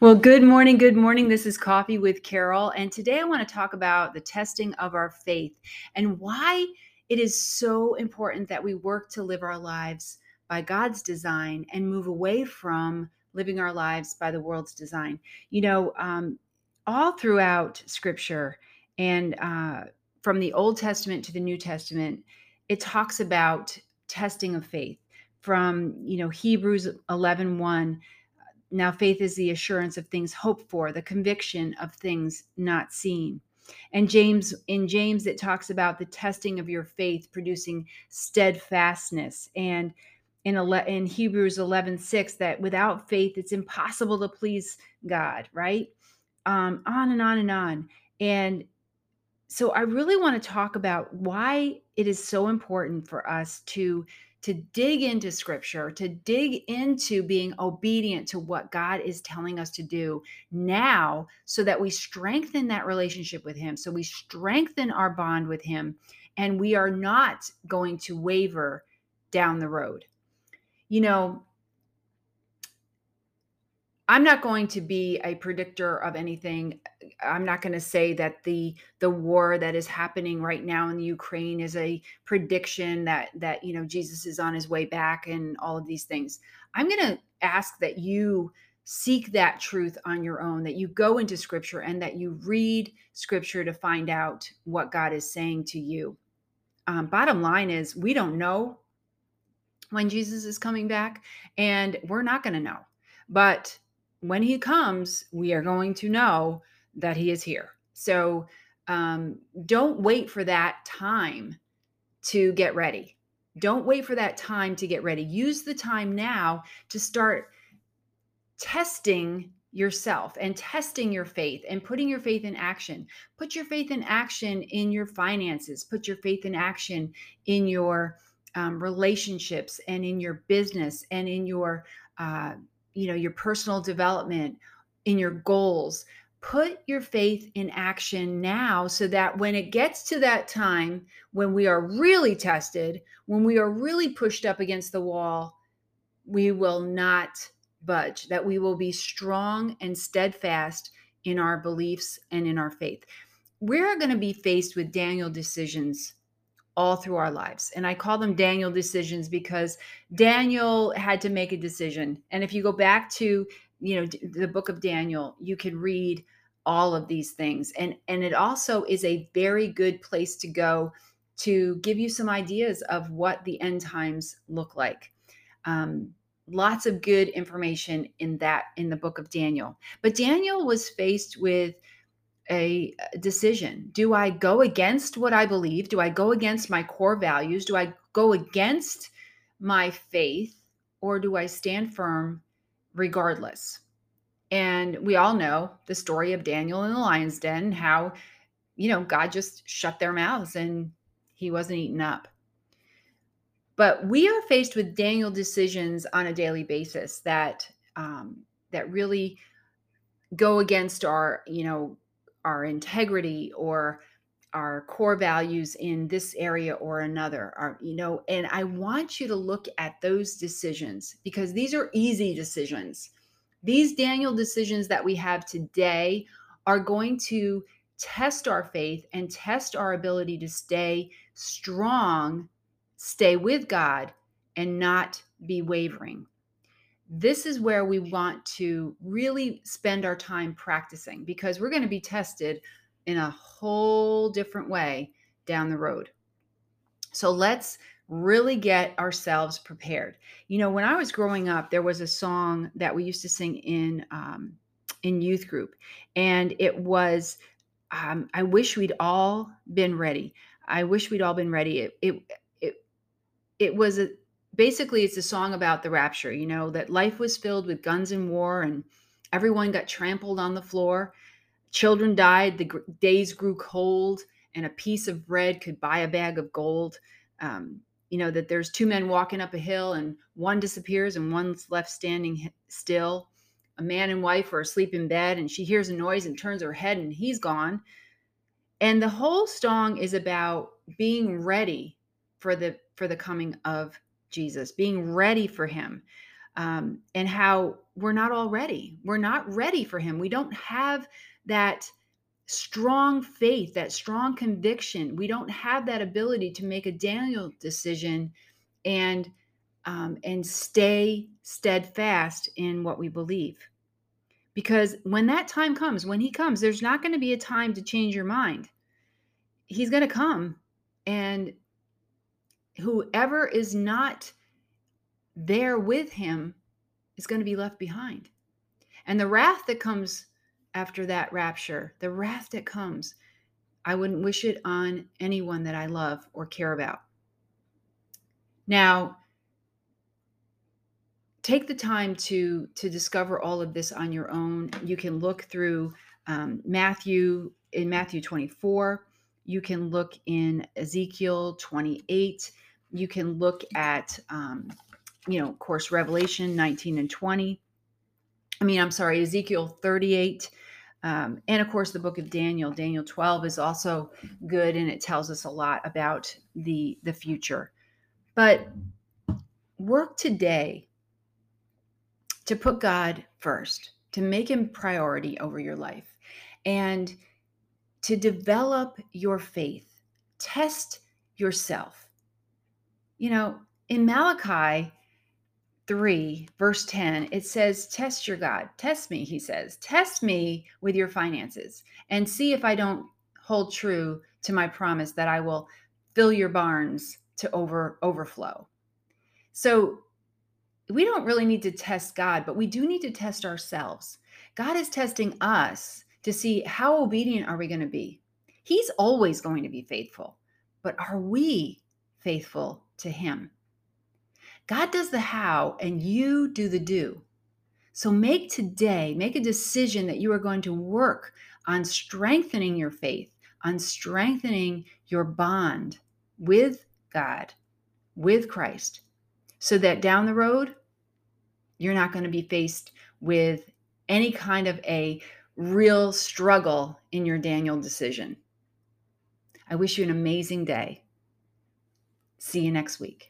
Well, good morning. Good morning. This is Coffee with Carol. And today I want to talk about the testing of our faith and why it is so important that we work to live our lives by God's design and move away from living our lives by the world's design. You know, um, all throughout scripture and uh, from the Old Testament to the New Testament, it talks about testing of faith from, you know, Hebrews 11 1 now, faith is the assurance of things hoped for, the conviction of things not seen. And James, in James, it talks about the testing of your faith producing steadfastness. And in, ele- in Hebrews 11 6, that without faith, it's impossible to please God, right? Um, on and on and on. And so I really want to talk about why it is so important for us to to dig into scripture, to dig into being obedient to what God is telling us to do now so that we strengthen that relationship with Him, so we strengthen our bond with Him, and we are not going to waver down the road. You know, I'm not going to be a predictor of anything. I'm not going to say that the the war that is happening right now in the Ukraine is a prediction that that you know Jesus is on his way back and all of these things. I'm going to ask that you seek that truth on your own, that you go into scripture and that you read scripture to find out what God is saying to you. Um, bottom line is, we don't know when Jesus is coming back, and we're not going to know. But when he comes, we are going to know that he is here. So um, don't wait for that time to get ready. Don't wait for that time to get ready. Use the time now to start testing yourself and testing your faith and putting your faith in action. Put your faith in action in your finances, put your faith in action in your um, relationships and in your business and in your uh, you know your personal development in your goals put your faith in action now so that when it gets to that time when we are really tested when we are really pushed up against the wall we will not budge that we will be strong and steadfast in our beliefs and in our faith. We're going to be faced with daniel decisions all through our lives. And I call them Daniel decisions because Daniel had to make a decision. And if you go back to, you know, the book of Daniel, you can read all of these things. And and it also is a very good place to go to give you some ideas of what the end times look like. Um, lots of good information in that in the book of Daniel. But Daniel was faced with a decision. Do I go against what I believe? Do I go against my core values? Do I go against my faith? Or do I stand firm regardless? And we all know the story of Daniel in the lion's den, how, you know, God just shut their mouths and he wasn't eaten up. But we are faced with Daniel decisions on a daily basis that um, that really go against our, you know, our integrity or our core values in this area or another are you know and i want you to look at those decisions because these are easy decisions. These daniel decisions that we have today are going to test our faith and test our ability to stay strong stay with god and not be wavering this is where we want to really spend our time practicing because we're going to be tested in a whole different way down the road. So let's really get ourselves prepared. You know, when I was growing up, there was a song that we used to sing in um, in youth group, and it was um, "I wish we'd all been ready." I wish we'd all been ready. It it it, it was a basically it's a song about the rapture you know that life was filled with guns and war and everyone got trampled on the floor. Children died the gr- days grew cold and a piece of bread could buy a bag of gold. Um, you know that there's two men walking up a hill and one disappears and one's left standing still. A man and wife are asleep in bed and she hears a noise and turns her head and he's gone. And the whole song is about being ready for the for the coming of Jesus, being ready for him. um, and how we're not all ready. We're not ready for him. We don't have that strong faith, that strong conviction. We don't have that ability to make a Daniel decision and um, and stay steadfast in what we believe. Because when that time comes, when he comes, there's not going to be a time to change your mind. He's going to come, and whoever is not there with him is going to be left behind. And the wrath that comes after that rapture, the wrath that comes, I wouldn't wish it on anyone that I love or care about. Now, take the time to to discover all of this on your own. You can look through um, Matthew in Matthew 24. You can look in Ezekiel 28. You can look at um, you know, of course, Revelation 19 and 20. I mean, I'm sorry, Ezekiel 38. Um, and of course, the book of Daniel, Daniel 12 is also good and it tells us a lot about the, the future. But work today to put God first, to make him priority over your life, and to develop your faith. Test yourself. You know, in Malachi, 3, verse 10, it says, Test your God. Test me, he says. Test me with your finances and see if I don't hold true to my promise that I will fill your barns to over overflow. So we don't really need to test God, but we do need to test ourselves. God is testing us to see how obedient are we going to be. He's always going to be faithful, but are we faithful to him? God does the how and you do the do. So make today, make a decision that you are going to work on strengthening your faith, on strengthening your bond with God, with Christ, so that down the road, you're not going to be faced with any kind of a real struggle in your Daniel decision. I wish you an amazing day. See you next week.